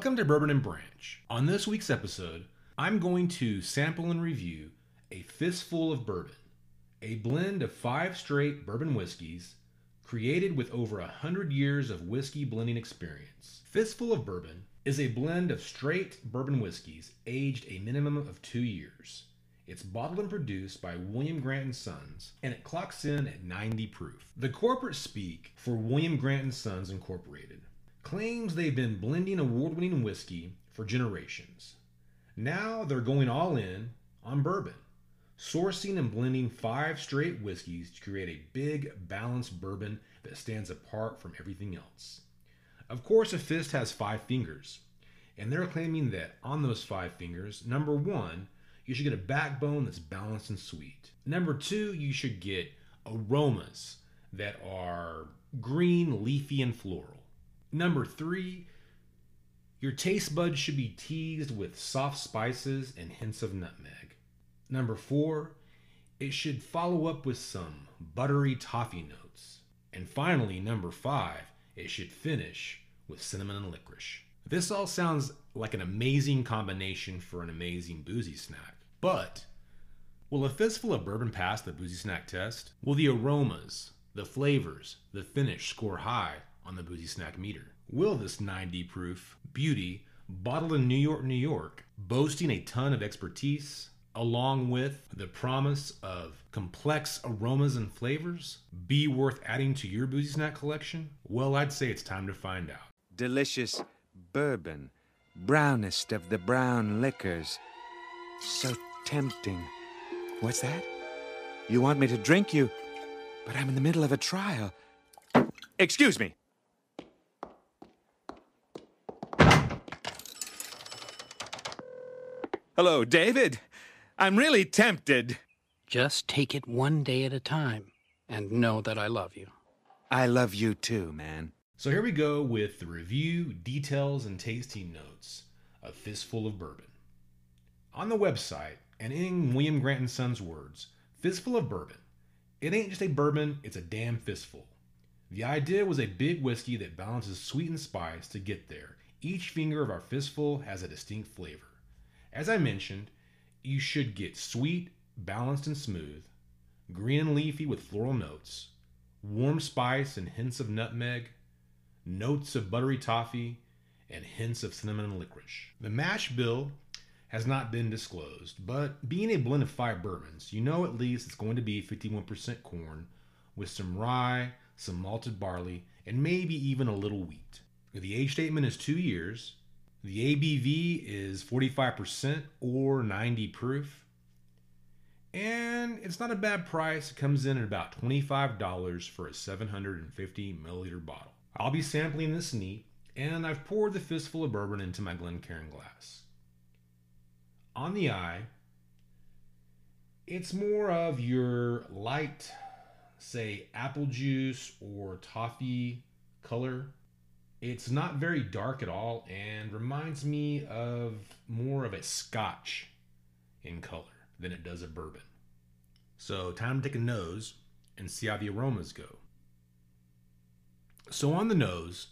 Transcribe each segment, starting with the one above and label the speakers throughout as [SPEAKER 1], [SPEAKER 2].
[SPEAKER 1] Welcome to Bourbon and Branch. On this week's episode, I'm going to sample and review a fistful of bourbon, a blend of five straight bourbon whiskeys created with over a hundred years of whiskey blending experience. Fistful of Bourbon is a blend of straight bourbon whiskeys aged a minimum of two years. It's bottled and produced by William Grant Sons, and it clocks in at 90 proof. The corporate speak for William Grant Sons Incorporated claims they've been blending award-winning whiskey for generations. Now they're going all in on bourbon, sourcing and blending five straight whiskeys to create a big, balanced bourbon that stands apart from everything else. Of course, a fist has five fingers, and they're claiming that on those five fingers, number one, you should get a backbone that's balanced and sweet. Number two, you should get aromas that are green, leafy, and floral. Number three, your taste buds should be teased with soft spices and hints of nutmeg. Number four, it should follow up with some buttery toffee notes. And finally, number five, it should finish with cinnamon and licorice. This all sounds like an amazing combination for an amazing boozy snack. But will a fistful of bourbon pass the boozy snack test? Will the aromas, the flavors, the finish score high on the boozy snack meter? Will this 90 proof beauty, bottled in New York, New York, boasting a ton of expertise, along with the promise of complex aromas and flavors, be worth adding to your boozy snack collection? Well, I'd say it's time to find out.
[SPEAKER 2] delicious bourbon, brownest of the brown liquors. So tempting. What's that? You want me to drink you, but I'm in the middle of a trial. Excuse me. Hello, David. I'm really tempted.
[SPEAKER 3] Just take it one day at a time and know that I love you.
[SPEAKER 2] I love you too, man.
[SPEAKER 1] So here we go with the review, details, and tasting notes of Fistful of Bourbon. On the website, and in William Grant and Sons' words, Fistful of Bourbon. It ain't just a bourbon, it's a damn fistful. The idea was a big whiskey that balances sweet and spice to get there. Each finger of our fistful has a distinct flavor. As I mentioned, you should get sweet, balanced, and smooth, green and leafy with floral notes, warm spice and hints of nutmeg, notes of buttery toffee, and hints of cinnamon and licorice. The mash bill has not been disclosed, but being a blend of five bourbons, you know at least it's going to be 51% corn with some rye, some malted barley, and maybe even a little wheat. The age statement is two years. The ABV is 45% or 90 proof. And it's not a bad price. It comes in at about $25 for a 750 milliliter bottle. I'll be sampling this neat, and I've poured the fistful of bourbon into my Glencairn glass. On the eye, it's more of your light, say, apple juice or toffee color. It's not very dark at all and reminds me of more of a scotch in color than it does a bourbon. So, time to take a nose and see how the aromas go. So, on the nose,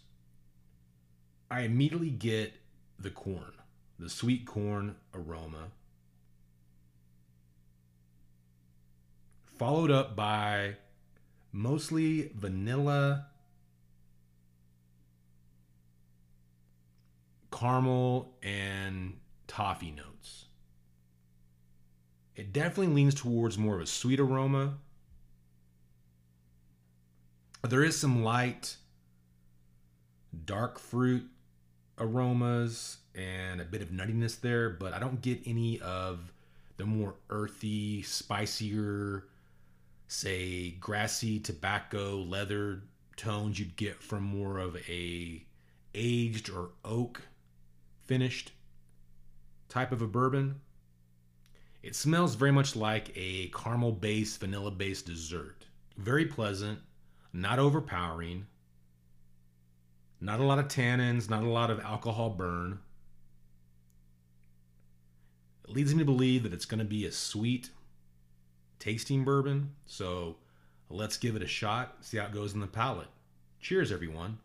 [SPEAKER 1] I immediately get the corn, the sweet corn aroma. followed up by mostly vanilla, caramel, and toffee notes. It definitely leans towards more of a sweet aroma. There is some light dark fruit aromas and a bit of nuttiness there, but I don't get any of the more earthy, spicier, say grassy tobacco leather tones you'd get from more of a aged or oak finished type of a bourbon. It smells very much like a caramel based, vanilla based dessert. Very pleasant, not overpowering, not a lot of tannins, not a lot of alcohol burn. It leads me to believe that it's going to be a sweet tasting bourbon. So let's give it a shot, see how it goes in the palate. Cheers, everyone.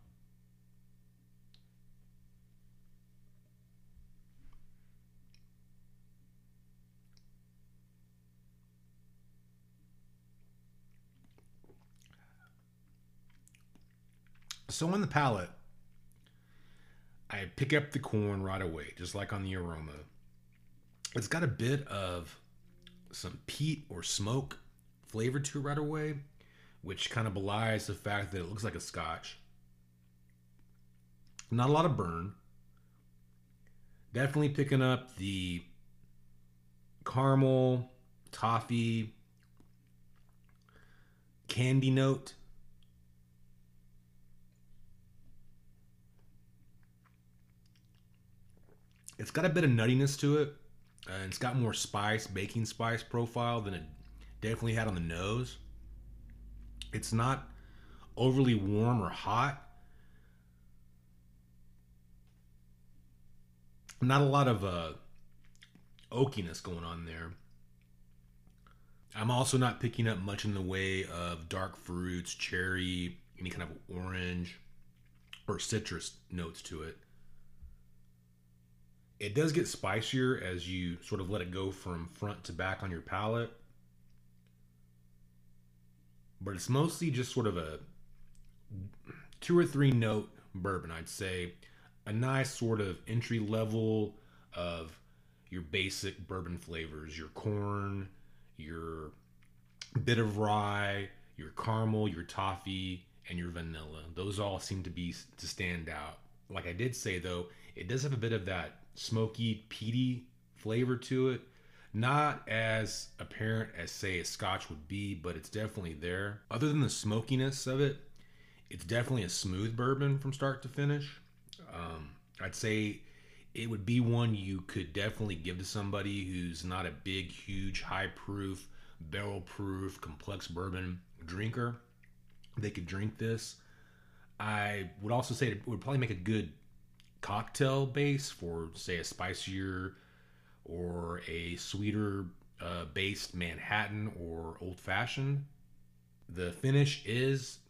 [SPEAKER 1] So on the palate, I pick up the corn right away, just like on the aroma. It's got a bit of some peat or smoke flavor to it right away, which kind of belies the fact that it looks like a scotch. Not a lot of burn. Definitely picking up the caramel, toffee, candy note It's got a bit of nuttiness to it. and it's got more spice, baking spice profile than it definitely had on the nose. It's not overly warm or hot. Not a lot of uh, oakiness going on there. I'm also not picking up much in the way of dark fruits, cherry, any kind of orange or citrus notes to it. It does get spicier as you sort of let it go from front to back on your palate. But it's mostly just sort of a two or three note bourbon, I'd say. A nice sort of entry level of your basic bourbon flavors your corn, your bit of rye, your caramel, your toffee, and your vanilla. Those all seem to be to stand out. Like I did say though, it does have a bit of that smoky, peaty flavor to it. Not as apparent as, say, a scotch would be, but it's definitely there. Other than the smokiness of it, it's definitely a smooth bourbon from start to finish. Um, I'd say it would be one you could definitely give to somebody who's not a big, huge, high proof, barrel proof, complex bourbon drinker. They could drink this. I would also say it would probably make a good cocktail base for, say, a spicier or a sweeter uh, based Manhattan or old fashioned. The finish is,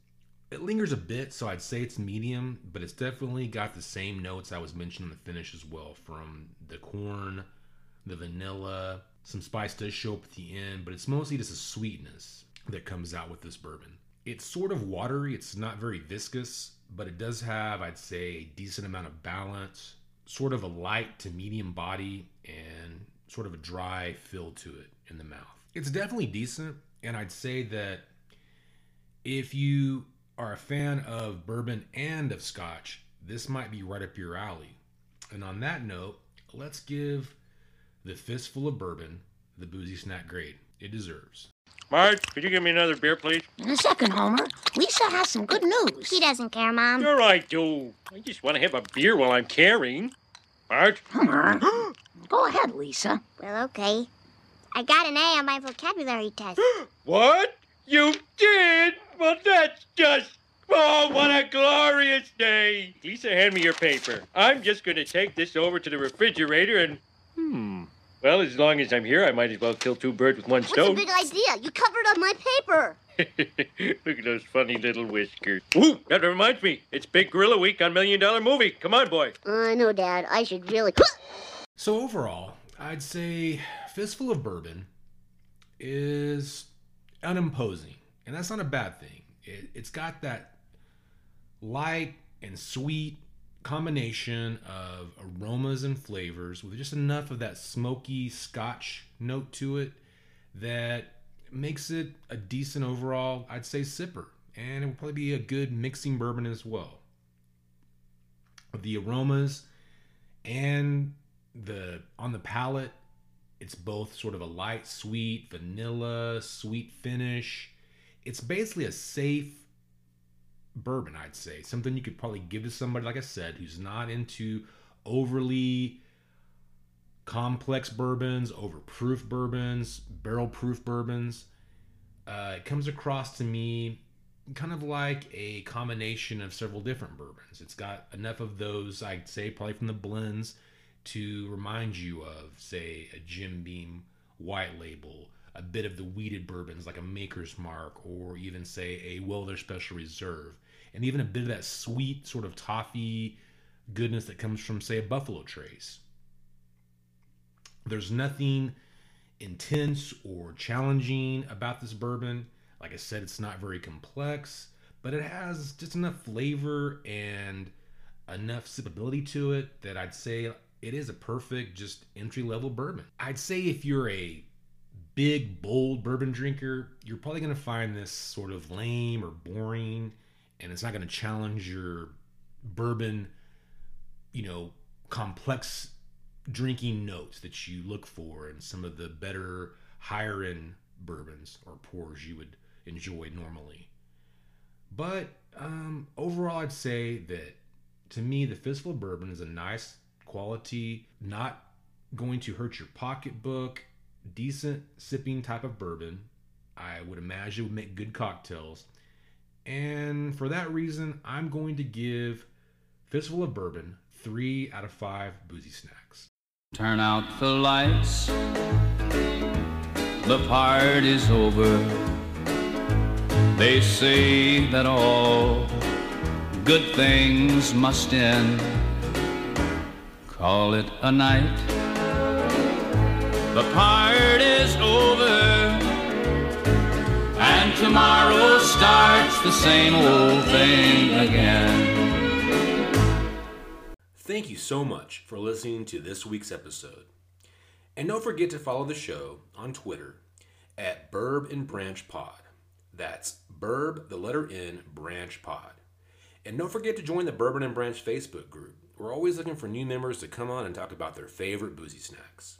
[SPEAKER 1] it lingers a bit, so I'd say it's medium, but it's definitely got the same notes I was mentioning in the finish as well from the corn, the vanilla. Some spice does show up at the end, but it's mostly just a sweetness that comes out with this bourbon. It's sort of watery, it's not very viscous, but it does have, I'd say, a decent amount of balance, sort of a light to medium body, and sort of a dry feel to it in the mouth. It's definitely decent, and I'd say that if you are a fan of bourbon and of scotch, this might be right up your alley. And on that note, let's give the fistful of bourbon the boozy snack grade it deserves.
[SPEAKER 4] Marge, could you give me another beer, please?
[SPEAKER 5] In a second, Homer. Lisa has some good news.
[SPEAKER 6] He doesn't care, Mom.
[SPEAKER 4] Sure I do. I just want to have a beer while I'm carrying. Marge?
[SPEAKER 5] Homer. Go ahead, Lisa.
[SPEAKER 6] Well, okay. I got an A on my vocabulary test.
[SPEAKER 4] What? You did? Well, that's just. Oh, what a glorious day. Lisa, hand me your paper. I'm just going to take this over to the refrigerator and. Hmm. Well, as long as I'm here, I might as well kill two birds with one
[SPEAKER 6] What's the
[SPEAKER 4] stone.
[SPEAKER 6] big idea? You covered up my paper.
[SPEAKER 4] Look at those funny little whiskers. Ooh, that reminds me. It's Big Gorilla Week on Million Dollar Movie. Come on, boy.
[SPEAKER 6] I know, Dad. I should really.
[SPEAKER 1] So overall, I'd say Fistful of Bourbon is unimposing, and that's not a bad thing. It, it's got that light and sweet combination of aromas and flavors with just enough of that smoky Scotch note to it that makes it a decent overall, I'd say, sipper. And it will probably be a good mixing bourbon as well. The aromas and the on the palate, it's both sort of a light, sweet, vanilla, sweet finish. It's basically a safe bourbon, I'd say. Something you could probably give to somebody, like I said, who's not into overly complex bourbons, overproof bourbons, barrel proof bourbons. Uh, it comes across to me kind of like a combination of several different bourbons. It's got enough of those, I'd say, probably from the blends to remind you of, say, a Jim Beam white label, a bit of the wheated bourbons like a Maker's Mark, or even, say, a Weller Special Reserve, and even a bit of that sweet sort of toffee goodness that comes from, say, a Buffalo Trace. There's nothing intense or challenging about this bourbon. Like I said, it's not very complex, but it has just enough flavor and enough sippability to it that I'd say it is a perfect just entry level bourbon. I'd say if you're a big, bold bourbon drinker, you're probably going to find this sort of lame or boring, and it's not going to challenge your bourbon, you know, complex drinking notes that you look for in some of the better higher end bourbons or pours you would enjoy normally. But um, overall, I'd say that to me, the Fistful of Bourbon is a nice quality, not going to hurt your pocketbook, decent sipping type of bourbon. I would imagine would make good cocktails. And for that reason, I'm going to give Fistful of Bourbon three out of five boozy snacks.
[SPEAKER 7] Turn out the lights. The party's over. They say that all good things must end. Call it a night. The party's over. And tomorrow starts the same old thing again.
[SPEAKER 1] Thank you so much for listening to this week's episode. And don't forget to follow the show on Twitter at Burb and Branch Pod. That's Burb, the letter N, Branch Pod. And don't forget to join the Bourbon and Branch Facebook group. We're always looking for new members to come on and talk about their favorite boozy snacks.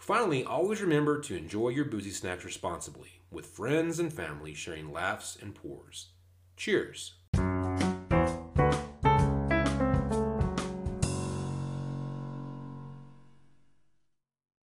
[SPEAKER 1] Finally, always remember to enjoy your boozy snacks responsibly, with friends and family sharing laughs and pours. Cheers!